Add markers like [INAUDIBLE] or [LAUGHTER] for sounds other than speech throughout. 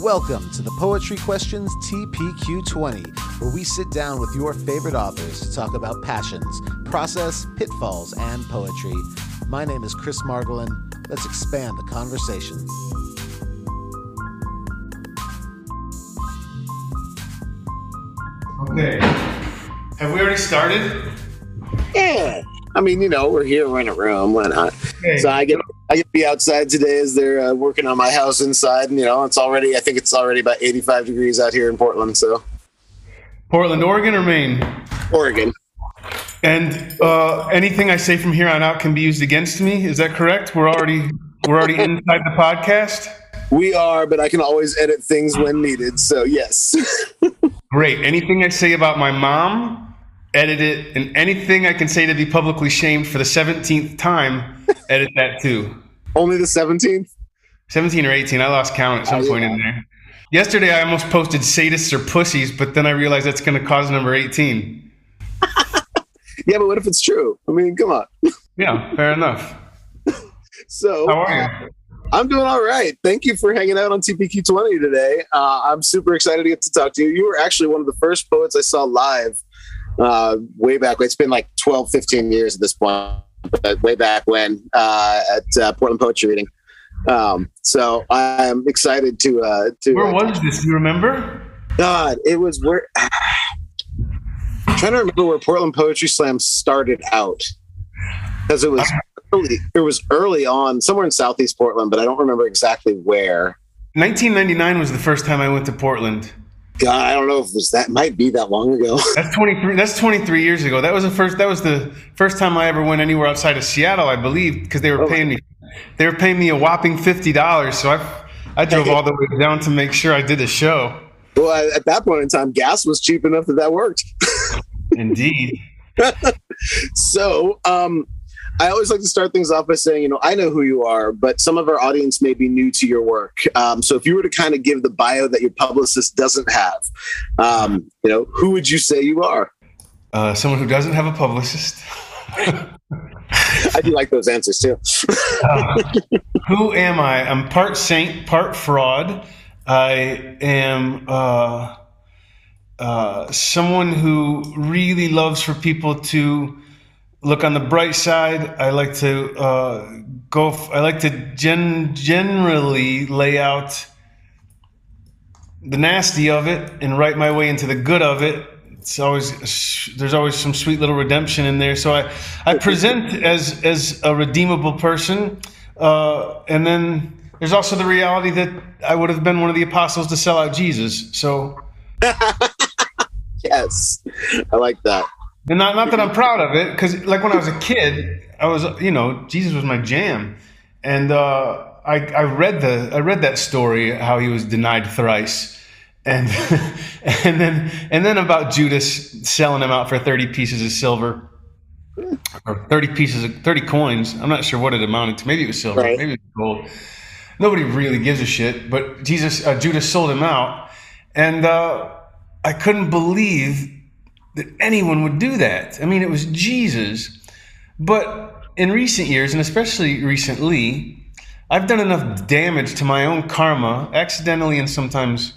Welcome to the Poetry Questions TPQ20, where we sit down with your favorite authors to talk about passions, process, pitfalls, and poetry. My name is Chris Margolin. Let's expand the conversation. Okay. Have we already started? Yeah. I mean, you know, we're here, we're in a room, why not? Okay. So I get I get to be outside today as they're uh, working on my house inside, and you know, it's already I think it's already about 85 degrees out here in Portland, so Portland, Oregon, or Maine? Oregon. And uh, anything I say from here on out can be used against me. Is that correct? We're already we're already inside the podcast. We are, but I can always edit things when needed. So yes. [LAUGHS] Great. Anything I say about my mom, edit it, and anything I can say to be publicly shamed for the seventeenth time, [LAUGHS] edit that too. Only the 17th. 17 or 18. I lost count at some Oh, point yeah. in there. Yesterday, I almost posted sadists or pussies, but then I realized that's going to cause number 18. [LAUGHS] Yeah, but what if it's true? I mean, come on. [LAUGHS] Yeah, fair enough. So How are you? I'm doing all right. Thank you for hanging out on TPQ20 today. Uh, I'm super excited to get to talk to you. You were actually one of the first poets I saw live uh, way back. It's been like 12, 15 years at this point, but way back when uh, at uh, Portland Poetry Reading. Um, so I'm excited to uh, to. Where was this? Do you remember? God, it was where. [SIGHS] I'm trying to remember where Portland Poetry Slam started out because it was early. It was early on, somewhere in Southeast Portland, but I don't remember exactly where. 1999 was the first time I went to Portland. God, I don't know if it was that might be that long ago. [LAUGHS] That's 23. That's 23 years ago. That was the first. That was the first time I ever went anywhere outside of Seattle, I believe, because they were Oh. paying me. They were paying me a whopping fifty dollars. So I, I drove all the way down to make sure I did the show. well, I- at that point in time, gas was cheap enough that that worked. [LAUGHS] Indeed. [LAUGHS] So, um, I always like to start things off by saying, you know, I know who you are, but some of our audience may be new to your work. Um, so, if you were to kind of give the bio that your publicist doesn't have, um, you know, who would you say you are? Uh, someone who doesn't have a publicist. I do like those answers too. [LAUGHS] Who am I? I'm part saint, part fraud. I am uh, uh, someone who really loves for people to look on the bright side. I like to uh, go. F- I like to gen- generally lay out the nasty of it and write my way into the good of it. It's always there's always some sweet little redemption in there. So I I present as as a redeemable person, uh, and then there's also the reality that I would have been one of the apostles to sell out Jesus. So [LAUGHS] Yes, I like that. And not not that I'm proud of it, because like when I was a kid, I was you know Jesus was my jam, and uh, I I read the I read that story how he was denied thrice, and [LAUGHS] and then and then about Judas selling him out for thirty pieces of silver, or thirty pieces of thirty coins. I'm not sure what it amounted to. Maybe it was silver. Right. Maybe it was gold. Nobody really gives a shit. But Jesus uh, Judas sold him out, and uh, I couldn't believe that anyone would do that. I mean, it was Jesus. But in recent years, and especially recently, I've done enough damage to my own karma, accidentally and sometimes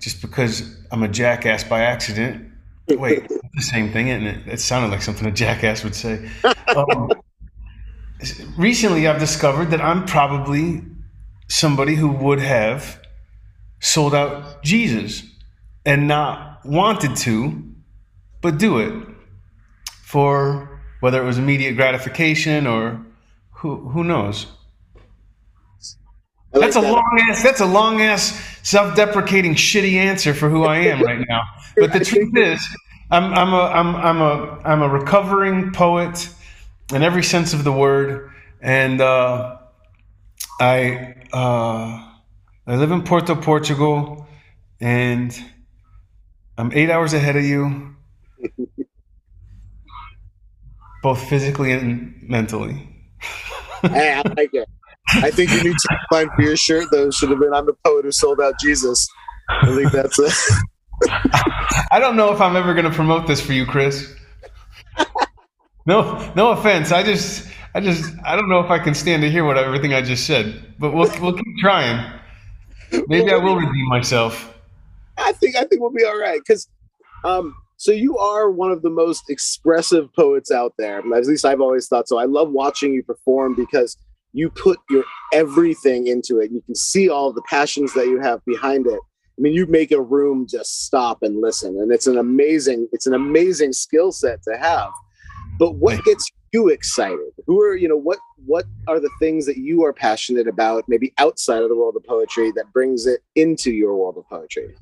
just because I'm a jackass by accident. Wait, [LAUGHS] the same thing, isn't it? It sounded like something a jackass would say. Um, [LAUGHS] recently, I've discovered that I'm probably somebody who would have sold out Jesus and not wanted to, but do it for whether it was immediate gratification or who who knows. Like That's a that. long ass. That's a long ass, self-deprecating, shitty answer for who I am right now. But the [LAUGHS] truth is, I'm I'm a I'm I'm a I'm a recovering poet in every sense of the word, and uh, I uh, I live in Porto, Portugal, and I'm eight hours ahead of you, both physically and mentally. hey, I like it. I think your new tagline for your shirt though should have been "I'm the poet who sold out Jesus." I think that's it. I don't know if I'm ever going to promote this for you, Chris. No, no offense. I just, I just, I don't know if I can stand to hear what everything I just said. But we'll, we'll keep trying. Maybe I will redeem myself. I think, I think we'll be all right because, um, so you are one of the most expressive poets out there. At least I've always thought so. I love watching you perform because you put your everything into it. You can see all the passions that you have behind it. I mean, you make a room just stop and listen, and it's an amazing, it's an amazing skill set to have. But what gets you excited? Who are you know what what are the things that you are passionate about, maybe outside of the world of poetry, that brings it into your world of poetry?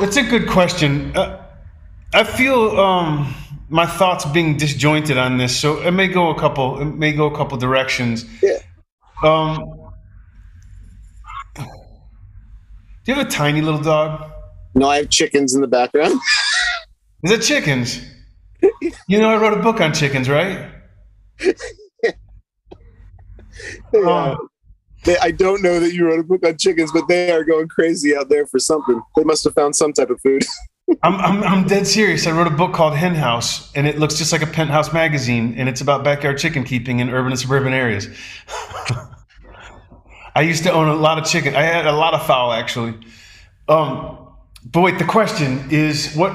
That's a good question. Uh, I feel um, my thoughts being disjointed on this, so it may go a couple. It may go a couple directions. Yeah. Um, do you have a tiny little dog? No, I have chickens in the background. Is it chickens? You know, I wrote a book on chickens, right? [LAUGHS] yeah. Um, they, I don't know that you wrote a book on chickens, but they are going crazy out there for something. They must have found some type of food. [LAUGHS] I'm, I'm, I'm dead serious. I wrote a book called Hen House, and it looks just like a penthouse magazine, and it's about backyard chicken keeping in urban and suburban areas. [LAUGHS] I used to own a lot of chicken. I had a lot of fowl actually. Um, but wait, the question is what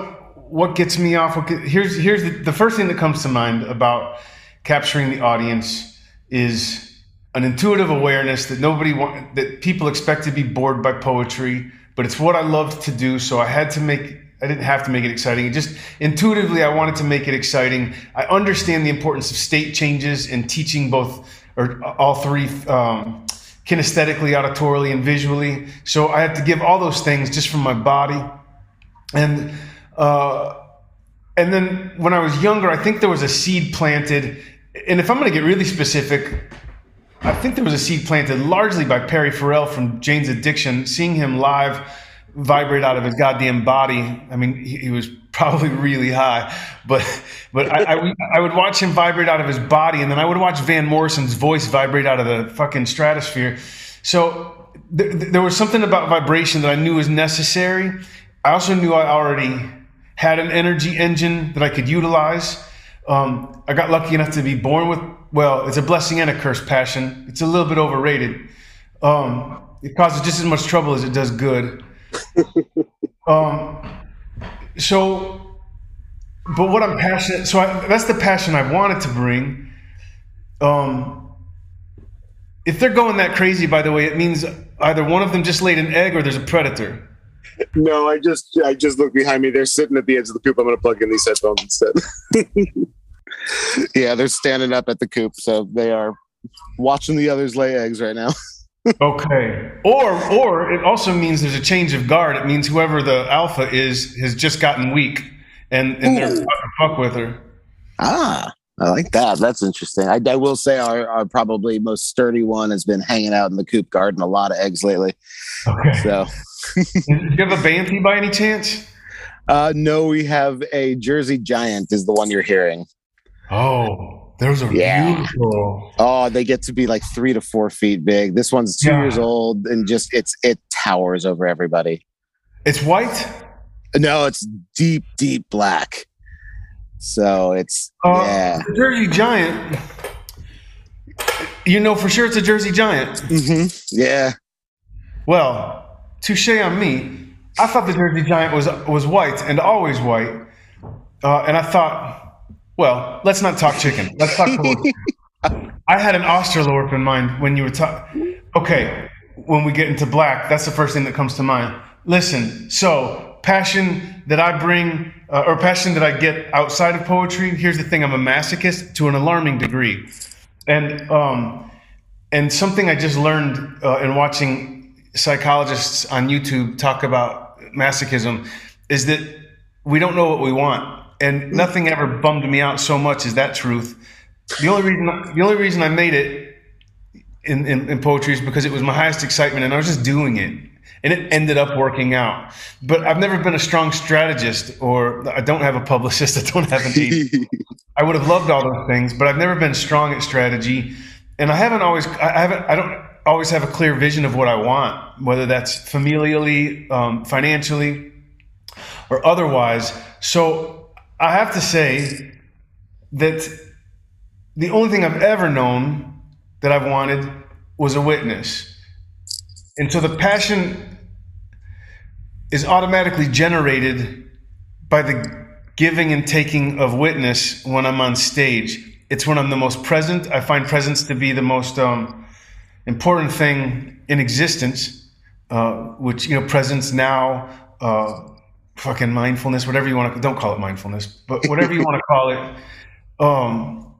what gets me off? What, here's here's the, the first thing that comes to mind about capturing the audience is an intuitive awareness that nobody want, that people expect to be bored by poetry, but it's what I loved to do. So I had to make I didn't have to make it exciting. It just intuitively I wanted to make it exciting. I understand the importance of state changes in teaching both or all three um, kinesthetically, auditorily, and visually. So I have to give all those things just from my body. And uh, and then when I was younger, I think there was a seed planted. And if I'm going to get really specific, I think there was a seed planted largely by Perry Farrell from Jane's Addiction. Seeing him live vibrate out of his goddamn body. I mean, he, he was probably [LAUGHS] really high, but but I, I, I, would watch him vibrate out of his body, and then I would watch Van Morrison's voice vibrate out of the fucking stratosphere. So th- there was something about vibration that I knew was necessary. I also knew I already had an energy engine that I could utilize. Um, I got lucky enough to be born with well, it's a blessing and a curse. Passion. It's a little bit overrated. Um, it causes just as much trouble as it does good. [LAUGHS] um, so, but what I'm passionate, so I, that's the passion I wanted to bring. Um, if they're going that crazy, by the way, it means either one of them just laid an egg or there's a predator. No, I just I just look behind me. They're sitting at the edge of the coop. I'm going to plug in these headphones instead. [LAUGHS] yeah, they're standing up at the coop, so they are watching the others lay eggs right now. [LAUGHS] okay. Or or it also means there's a change of guard. It means whoever the alpha is has just gotten weak and, and they're fucking fuck with her. Ah, I like that. That's interesting. I, I will say our, our, probably most sturdy one has been hanging out in the coop garden a lot of eggs lately. Okay. So [LAUGHS] do you have a Banty by any chance? Uh, no, we have a Jersey Giant is the one you're hearing. Oh, those are yeah. beautiful. Oh, they get to be like three to four feet big. This one's two yeah. years old and just it's it towers over everybody. It's white. No, it's deep, deep black. So it's uh, yeah. Jersey Giant. You know for sure it's a Jersey Giant. Mm-hmm. Yeah. Well, touche on me. I thought the Jersey Giant was was white and always white, uh, and I thought well, let's not talk chicken. Let's talk. [LAUGHS] I had an Australorp in mind when you were talking. Okay, when we get into black, that's the first thing that comes to mind. Listen, so passion that I bring, uh, or passion that I get outside of poetry. Here's the thing: I'm a masochist to an alarming degree, and um, and something I just learned uh, in watching psychologists on YouTube talk about masochism is that we don't know what we want and nothing ever bummed me out so much as that truth. The only reason the only reason I made it in, in, in poetry is because it was my highest excitement and I was just doing it. And it ended up working out. But I've never been a strong strategist, or I don't have a publicist. [LAUGHS] I don't have an agent. [LAUGHS] I would have loved all those things, but I've never been strong at strategy. And I haven't always, I haven't, I don't always have a clear vision of what I want, whether that's familially, um, financially, or otherwise. So I have to say that the only thing I've ever known that I've wanted was a witness. And so the passion is automatically generated by the giving and taking of witness when I'm on stage. It's when I'm the most present. I find presence to be the most um, important thing in existence, uh, which, you know, presence now, uh, fucking mindfulness, whatever you want to, don't call it mindfulness, but whatever you want to call it. Um,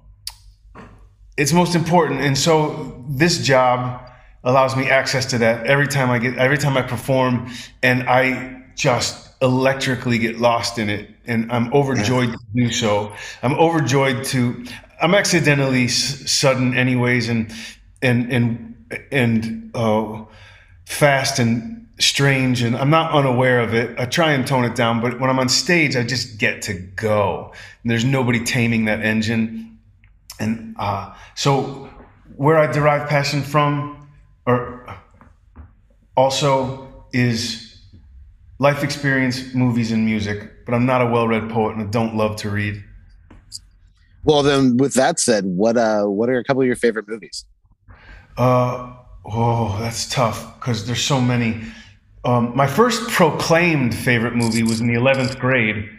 it's most important. And so this job allows me access to that every time I get, every time I perform and I just electrically get lost in it. And I'm overjoyed to do so. I'm overjoyed to, I'm accidentally sudden anyways. And, and, and, and, uh, fast and strange and I'm not unaware of it. I try and tone it down, but when I'm on stage, I just get to go. And there's nobody taming that engine and uh, so, where I derive passion from, or also is life experience, movies, and music. But I'm not a well-read poet, and I don't love to read. Well, then, with that said, what uh, what are a couple of your favorite movies? Uh, oh, that's tough because there's so many. Um, my first proclaimed favorite movie was in the 11th grade,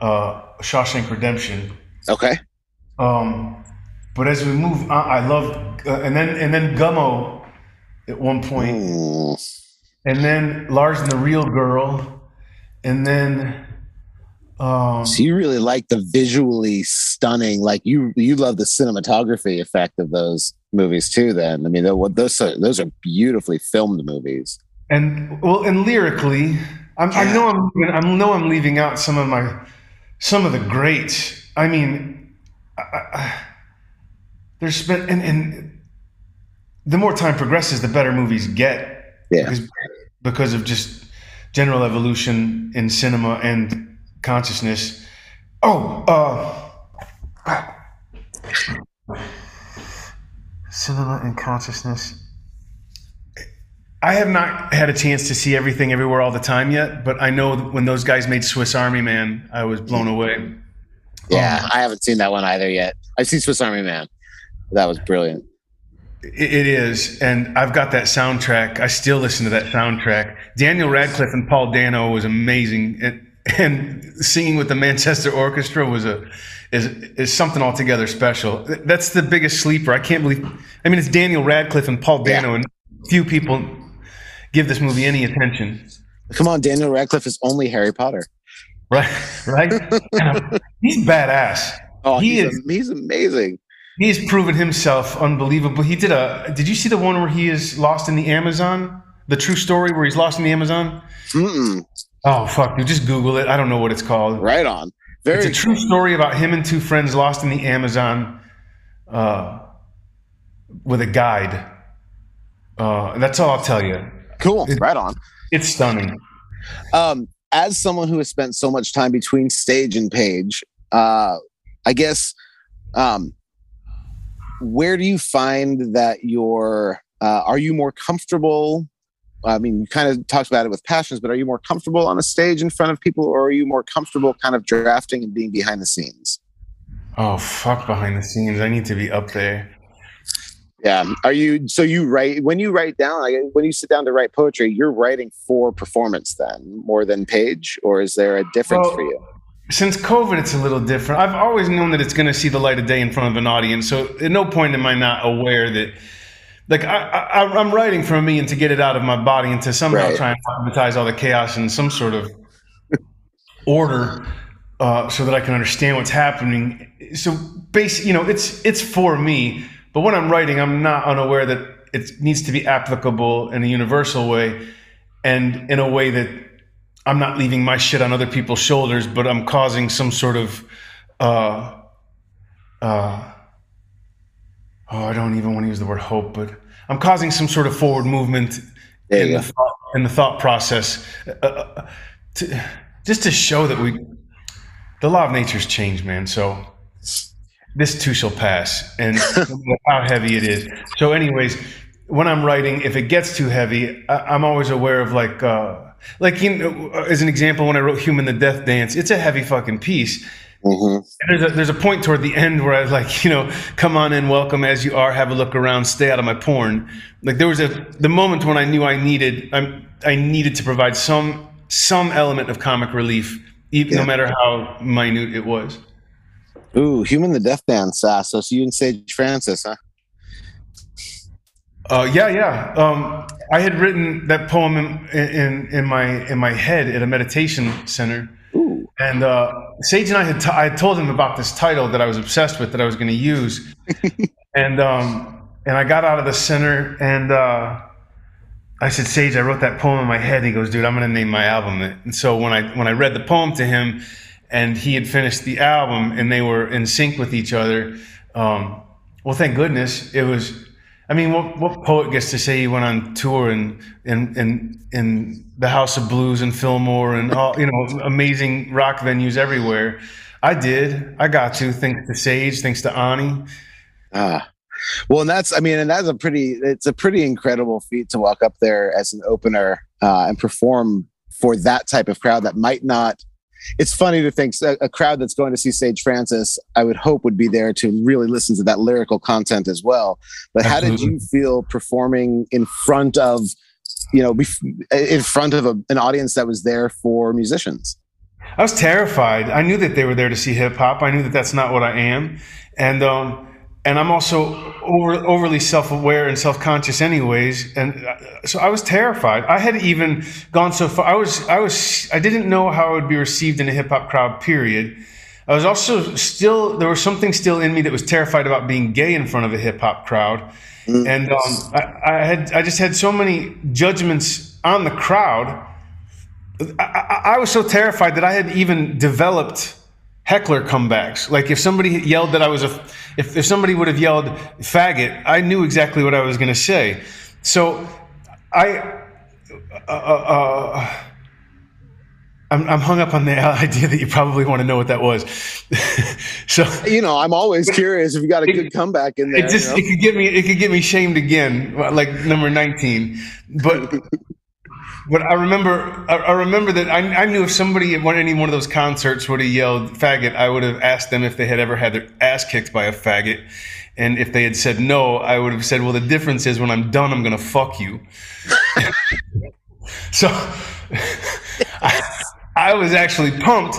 uh, Shawshank Redemption. Okay. Um, but as we move, on, I love, uh, and then and then Gummo at one point, and then Lars and the Real Girl, and then. Um, so you really like the visually stunning, like you you love the cinematography effect of those movies too. Then I mean, those are, those are beautifully filmed movies. And well, and lyrically, I'm, yeah. I know I'm I know I'm leaving out some of my some of the greats. I mean. I, I, there's been and, and the more time progresses, the better movies get. Yeah. Because, because of just general evolution in cinema and consciousness. Oh, uh, cinema and consciousness. I have not had a chance to see everything everywhere all the time yet, but I know when those guys made Swiss Army Man, I was blown away. Yeah, um, I haven't seen that one either yet. I've seen Swiss Army Man. That was brilliant. It is, and I've got that soundtrack. I still listen to that soundtrack. Daniel Radcliffe and Paul Dano was amazing, and, and singing with the Manchester Orchestra was a is is something altogether special. That's the biggest sleeper. I can't believe. I mean, it's Daniel Radcliffe and Paul Dano, yeah. and few people give this movie any attention. Come on, Daniel Radcliffe is only Harry Potter. Right, [LAUGHS] right. [LAUGHS] he's badass. Oh, he he's, is. he's amazing. He's proven himself unbelievable. He did a. Did you see the one where he is lost in the Amazon? The true story where he's lost in the Amazon. Mm-mm. Oh fuck! You just Google it. I don't know what it's called. Right on. Very. It's a true story about him and two friends lost in the Amazon, uh, with a guide. Uh, that's all I'll tell you. Cool. Right on. It's stunning. Um, as someone who has spent so much time between stage and page, uh, I guess um, where do you find that you're uh, are you more comfortable i mean you kind of talked about it with passions but are you more comfortable on a stage in front of people or are you more comfortable kind of drafting and being behind the scenes oh fuck behind the scenes i need to be up there yeah are you so you write when you write down like, when you sit down to write poetry you're writing for performance then more than page or is there a difference well, for you since COVID, it's a little different. I've always known that it's going to see the light of day in front of an audience. So at no point am I not aware that, like, I, I, am writing for me and to get it out of my body and to somehow right. try and advertise all the chaos in some sort of order uh, so that I can understand what's happening. So basically, you know, it's it's for me. But when I'm writing, I'm not unaware that it needs to be applicable in a universal way and in a way that I'm not leaving my shit on other people's shoulders, but I'm causing some sort of uh, uh, oh, I don't even want to use the word hope, but I'm causing some sort of forward movement in the, thought, in the thought process, uh, uh, to, just to show that we, the law of nature's changed, man. So this too shall pass, and [LAUGHS] how heavy it is. So, anyways, when I'm writing, if it gets too heavy, I, I'm always aware of like, uh, like you know, as an example, when I wrote "Human the Death Dance," it's a heavy fucking piece. Mhm. There's a, there's a point toward the end where I was like, you know, come on in, welcome as you are, have a look around, stay out of my porn. Like there was a the moment when I knew I needed I I needed to provide some some element of comic relief, even no matter how minute it was. Ooh, Human the Death Dance. Uh, so it's you and Sage Francis, huh? Uh, yeah, yeah. Um, I had written that poem in, in in my in my head at a meditation center. Ooh. And uh, Sage and I had, t- I had told him about this title that I was obsessed with that I was going to use, [LAUGHS] and um, and I got out of the center and uh, I said, Sage, I wrote that poem in my head. He goes, Dude, I'm going to name my album it. And so when I when I read the poem to him, and he had finished the album, and they were in sync with each other. Um, well, thank goodness it was. I mean, what, what poet gets to say he went on tour and in in in the House of Blues and Fillmore and all you know amazing rock venues everywhere? I did. I got to. Thanks to Sage. Thanks to Ani. Ah. Well, and that's I mean, and that's a pretty it's a pretty incredible feat to walk up there as an opener uh, and perform for that type of crowd that might not. It's funny to think a, a crowd that's going to see Sage Francis, I would hope, would be there to really listen to that lyrical content as well. But how did you feel performing in front of, you know, in front of a, an audience that was there for musicians? I was terrified. I knew that they were there to see hip hop. I knew that that's not what I am, and um, and I'm also over, overly self aware and self conscious, anyways. And uh, so I was terrified. I had even gone so far. I was I was I didn't know how I would be received in a hip hop crowd. Period. I was also still there was something still in me that was terrified about being gay in front of a hip hop crowd, and um, I, I had I just had so many judgments on the crowd. I, I, I was so terrified that I had even developed heckler comebacks. Like if somebody yelled that I was a, if, if somebody would have yelled faggot, I knew exactly what I was going to say. So I, uh, uh, I'm, I'm hung up on the [LAUGHS] idea that you probably want to know what that was. [LAUGHS] so You know, I'm always curious if you got a good comeback in there. it just you know? it could get me it could get me shamed again, like number nineteen. But but I remember I, remember that I, I knew if somebody at any one of those concerts would have yelled faggot, I would have asked them if they had ever had their ass kicked by a faggot. And if they had said no, I would have said, Well, the difference is when I'm done, I'm gonna fuck you. [LAUGHS] so [LAUGHS] I, I was actually pumped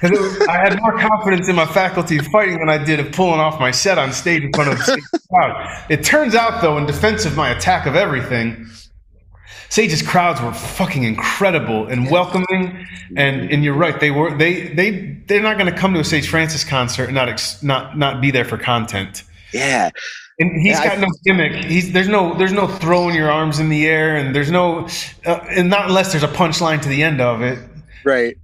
because I had more confidence in my faculty of fighting than I did of pulling off my set on stage in front of stage crowd. It turns out, though, in defense of my attack of everything, Sage's crowds were fucking incredible and welcoming, and and you're right, they were they they they're not going to come to a Sage Francis concert and not ex, not not be there for content. yeah. And he's Yeah, I- got no gimmick. He's there's no there's no throwing your arms in the air, and there's no uh, and not unless there's a punchline to the end of it. Right.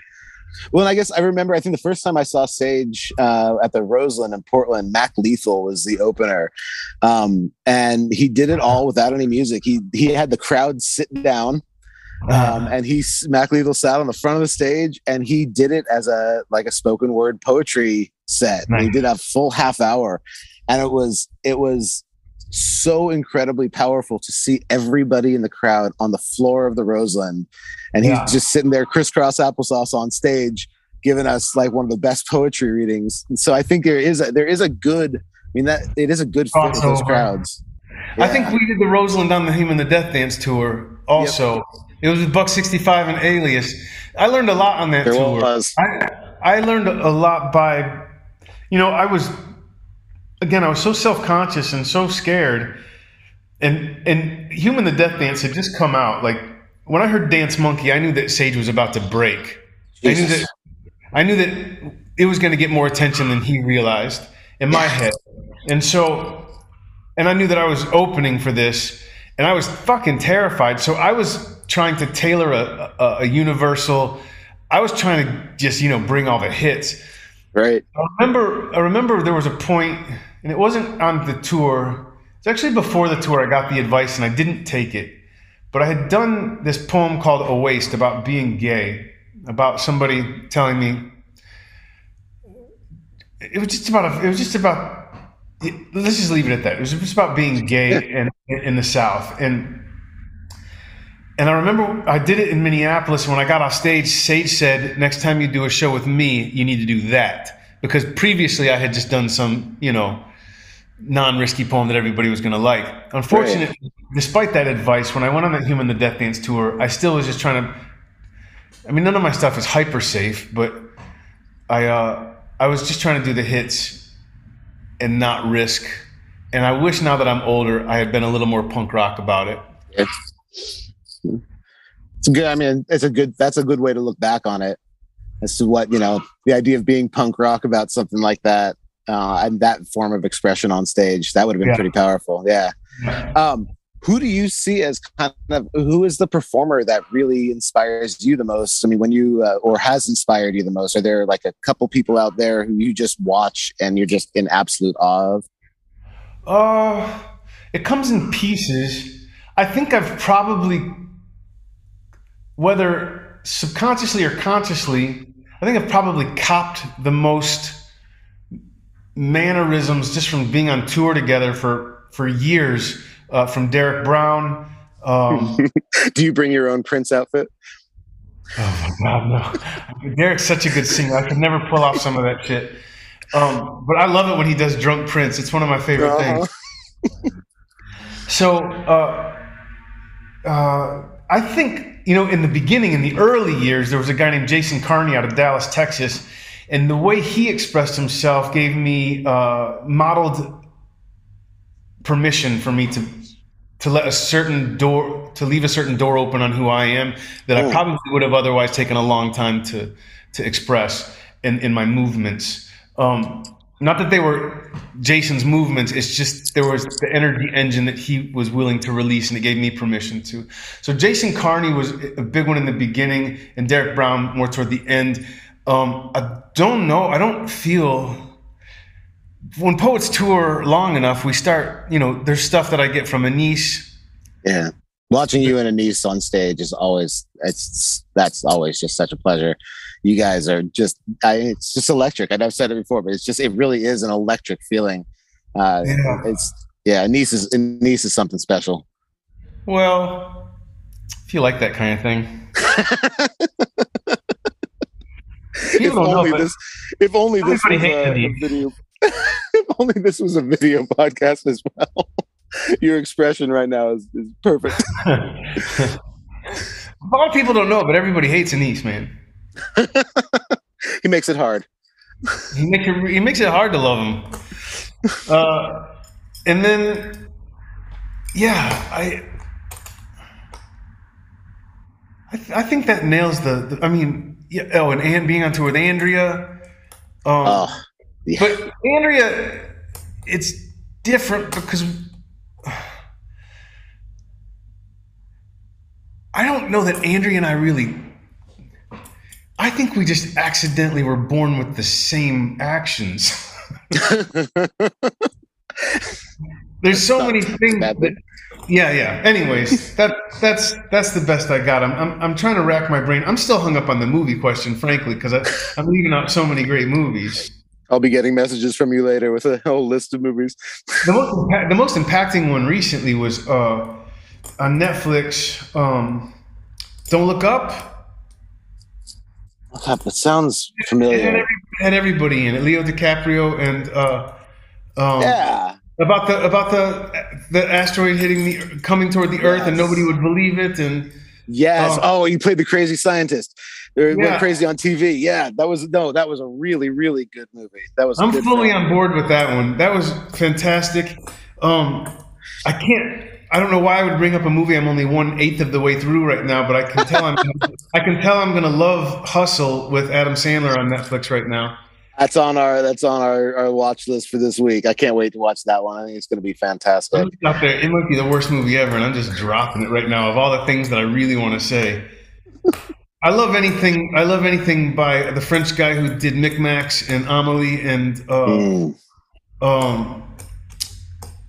Well, I guess I remember. I think the first time I saw Sage uh, at the Roseland in Portland, Mac Lethal was the opener, um, and he did it all without any music. He he had the crowd sit down, um, and he Mac Lethal sat on the front of the stage, and he did it as a like a spoken word poetry set. And He did a full half hour, and it was it was so incredibly powerful to see everybody in the crowd on the floor of the Roseland, and he's Yeah. just sitting there crisscross applesauce on stage, giving us like one of the best poetry readings. And so I think there is a, there is a good. I mean that it is a good fit with those crowds. I think we did the Roseland on the Human the Death Dance tour also. It was with Buck 65 and Alias. I learned a lot on that There tour. was. I, I learned a lot by, you know, I was, again, I was so self conscious and so scared. And, and Human the Death Dance had just come out. Like, when I heard Dance Monkey, I knew that Sage was about to break. I knew that I knew that it was going to get more attention than he realized in my head. And so, and I knew that I was opening for this, and I was fucking terrified. So I was trying to tailor a, a, a universal. I was trying to just you know bring all the hits. Right. I remember, I remember there was a point and it wasn't on the tour. It's actually before the tour. I got the advice and I didn't take it. But I had done this poem called "A Waste" about being gay, about somebody telling me. It was just about. A, it was just about. Let's just leave it at that. It was just about being gay in, in the South, and and I remember I did it in Minneapolis. When I got off stage, Sage said, "Next time you do a show with me, you need to do that." Because previously I had just done some, you know, non-risky poem that everybody was going to like. Unfortunately, right. despite that advice, when I went on that Human the Death Dance tour, I still was just trying to. I mean, none of my stuff is hyper safe, but I uh, I was just trying to do the hits and not risk. And I wish now that I'm older, I had been a little more punk rock about it. It's good. I mean, it's a good. That's a good way to look back on it as to what you know. The idea of being punk rock about something like that uh, and that form of expression on stage that would have been yeah. pretty powerful. Yeah. Um, who do you see as kind of who is the performer that really inspires you the most? I mean, when you uh, or has inspired you the most? Are there like a couple people out there who you just watch and you're just in absolute awe of? Uh, it comes in pieces. I think I've probably whether subconsciously or consciously, I think I've probably copped the most mannerisms just from being on tour together for for years uh, from Derrick Brown. Um, [LAUGHS] Do you bring your own Prince outfit? Oh my God, no! Derrick's such a good singer. I could never pull off some of that shit. Um, but I love it when he does drunk Prince. It's one of my favorite uh-huh. things. so, uh, uh, I think you know, in the beginning, in the early years, there was a guy named Jason Carney out of Dallas, Texas, and the way he expressed himself gave me uh, modeled permission for me to to let a certain door to leave a certain door open on who I am that I oh. probably would have otherwise taken a long time to to express in in my movements. Um, not that they were Jason's movements. It's just there was the energy engine that he was willing to release, and it gave me permission to. So Jason Carney was a big one in the beginning, and Derrick Brown more toward the end. Um, I don't know. I don't feel when poets tour long enough, we start. You know, there's stuff that I get from Anis. Yeah, watching you and Anis on stage is always it's that's always just such a pleasure you guys are just I, it's just electric. I've said it before but it's just it really is an electric feeling. Uh yeah. it's yeah Anis is Anis is something special. Well if you like that kind of thing. [LAUGHS] If only, this, if only this was a, a video [LAUGHS] if only this was a video podcast as well. [LAUGHS] Your expression right now is, is perfect. A lot of people don't know but everybody hates Anis man [LAUGHS] he makes it hard. He makes it, he makes it hard to love him. Uh, and then, yeah, I, I, th- I think that nails the, the, I mean, yeah, oh, and Anne being on tour with Andrea. Um, oh, yeah. But Andrea, it's different because I don't know that Andrea and I really I think we just accidentally were born with the same actions. [LAUGHS] There's so many things. That, yeah, yeah. Anyways, that that's that's the best I got. I'm, I'm I'm trying to rack my brain. I'm still hung up on the movie question, frankly, because I'm leaving out so many great movies. I'll be getting messages from you later with a whole list of movies. the most the most impacting one recently was uh, on Netflix. Um, Don't look up it sounds familiar. It had, every, had, everybody in it. Leo DiCaprio and uh, um, yeah, about the about the the asteroid hitting the coming toward the yes. Earth and nobody would believe it. And yes, uh, oh, you played the crazy scientist. They yeah. went crazy on TV. Yeah, that was no, that was a really really good movie. That was. I'm fully film. on board with that one. That was fantastic. Um, I can't I don't know why I would bring up a movie I'm only one eighth of the way through right now, but I can tell I'm I can tell I'm gonna love Hustle with Adam Sandler on Netflix right now. That's on our that's on our, our watch list for this week. I can't wait to watch that one. I think it's gonna be fantastic. There, it might be the worst movie ever, and I'm just dropping it right now. Of all the things that I really want to say, I love anything. I love anything by the French guy who did Micmacs and Amelie and uh, mm. Um,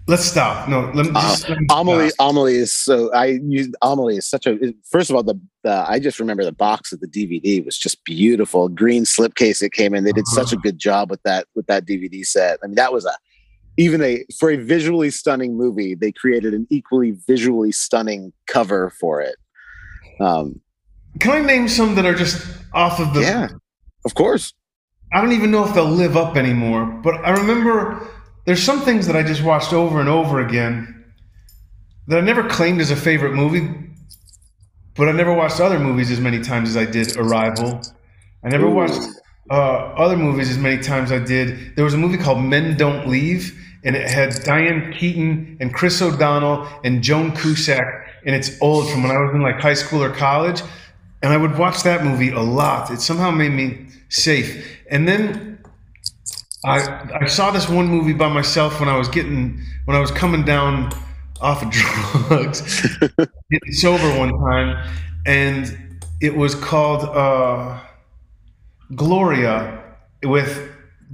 let's stop. No, let me just. Uh, Amelie, Amelie is so. I use Amelie is such a. First of all, the, the I just remember the box of the DVD was just beautiful. Green slipcase it came in. They did uh-huh. such a good job with that with that DVD set. I mean, that was a even a for a visually stunning movie. They created an equally visually stunning cover for it. Um, Can I name some that are just off of the? Yeah, of course. I don't even know if they'll live up anymore, but I remember there's some things that I just watched over and over again that I never claimed as a favorite movie, but I never watched other movies as many times as I did Arrival. I never Ooh. watched uh, other movies as many times I did. There was a movie called Men Don't Leave, and it had Diane Keaton and Chris O'Donnell and Joan Cusack, and it's old from when I was in like high school or college. And I would watch that movie a lot. It somehow made me safe. And then I I saw this one movie by myself when I was getting when I was coming down off of [LAUGHS] drugs, getting sober one time, and it was called uh, Gloria with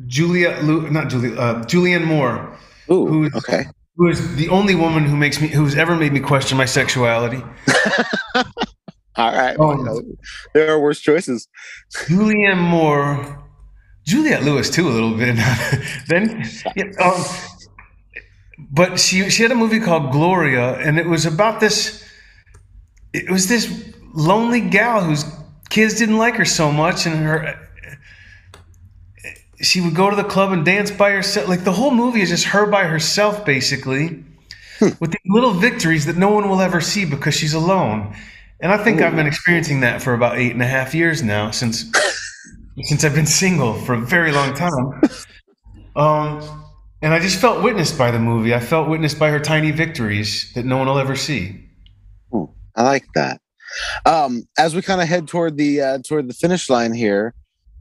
Julia, not Julia, uh, Julianne Moore. Ooh, who's, okay. Who is the only woman who makes me who's ever made me question my sexuality. [LAUGHS] All right. Um, there are worse choices. Julianne Moore Juliette Lewis too a little bit. [LAUGHS] then, yeah, um, but she she had a movie called Gloria, and it was about this. It was this lonely gal whose kids didn't like her so much, and her she would go to the club and dance by herself. Like the whole movie is just her by herself, basically, hmm. with these little victories that no one will ever see because she's alone. And I think Ooh. I've been experiencing that for about eight and a half years now since since I've been single for a very long time. Um, and I just felt witnessed by the movie. I felt witnessed by her tiny victories that no one will ever see. Ooh, I like that. Um, as we kind of head toward the uh, toward the finish line here,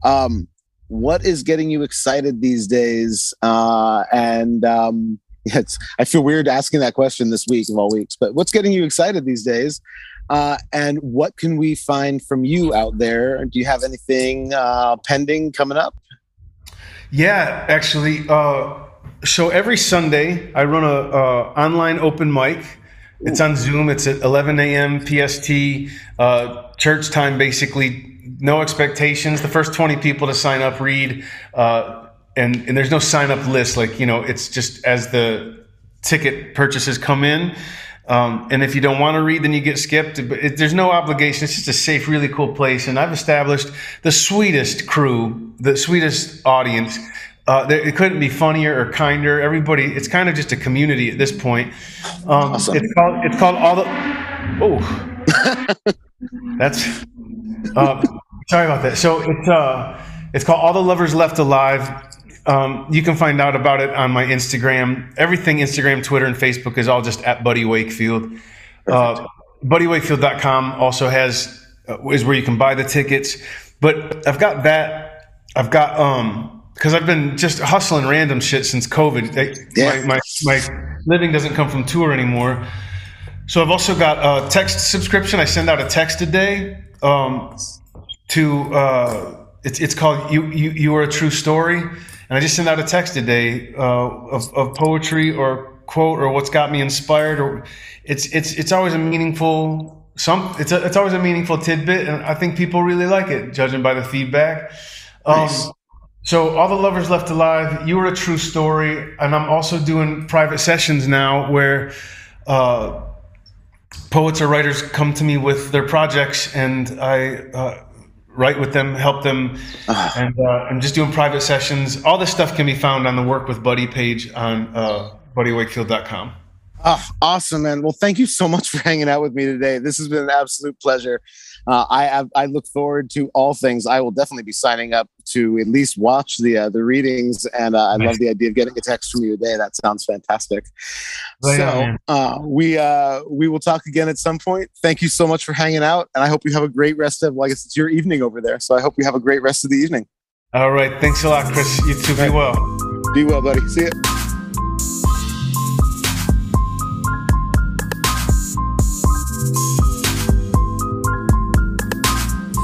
um, what is getting you excited these days? Uh, and um, [LAUGHS] it's I feel weird asking that question this week of all weeks, but what's getting you excited these days? Uh, and what can we find from you out there? Do you have anything uh, pending coming up? Yeah, actually. Uh, so every Sunday, I run a uh, online open mic. It's on Zoom. It's at 11 a.m. PST, uh, church time, basically. No expectations. The first 20 people to sign up read, uh, and and there's no sign up list. Like you know, it's just as the ticket purchases come in. Um, and if you don't want to read, then you get skipped. But it, there's no obligation. It's just a safe, really cool place. And I've established the sweetest crew, the sweetest audience. Uh, it couldn't be funnier or kinder. Everybody, it's kind of just a community at this point. Um, awesome. It's called. It's called all the. Oh, [LAUGHS] that's. Uh, sorry about that. So it's uh, it's called All the Lovers Left Alive um, you can find out about it on my Instagram. Everything Instagram, Twitter, and Facebook is all just at Buddy Wakefield. Uh, BuddyWakefield.com also has uh, is where you can buy the tickets. But I've got that. I've got um because I've been just hustling random shit since COVID. yeah. my, my my living doesn't come from tour anymore. So I've also got a text subscription. I send out a text a day um, to. Uh, it's it's called you you you are a true story and I just sent out a text today uh, of, of poetry or quote or what's got me inspired. Or it's it's it's always a meaningful some. It's a, it's always a meaningful tidbit, and I think people really like it, judging by the feedback. Um, nice. So all the lovers left alive. You are a true story, and I'm also doing private sessions now where. Uh, poets or writers come to me with their projects and I uh, write with them, help them, uh, and uh, I'm just doing private sessions. All this stuff can be found on the Work with Buddy page on uh, BuddyWakefield.com. Oh, awesome, man. Well, thank you so much [LAUGHS] for hanging out with me today. This has been an absolute pleasure. Uh, I, I look forward to all things. I will definitely be signing up to at least watch the uh, the readings, and uh, I nice. love the idea of getting a text from you today. That sounds fantastic. Right so uh, we uh, we will talk again at some point. Thank you so much for hanging out, and I hope you have a great rest of. Well, I guess it's your evening over there, so I hope you have a great rest of the evening. All right, thanks a lot, Chris. You too. Be well. Be well, buddy. See you.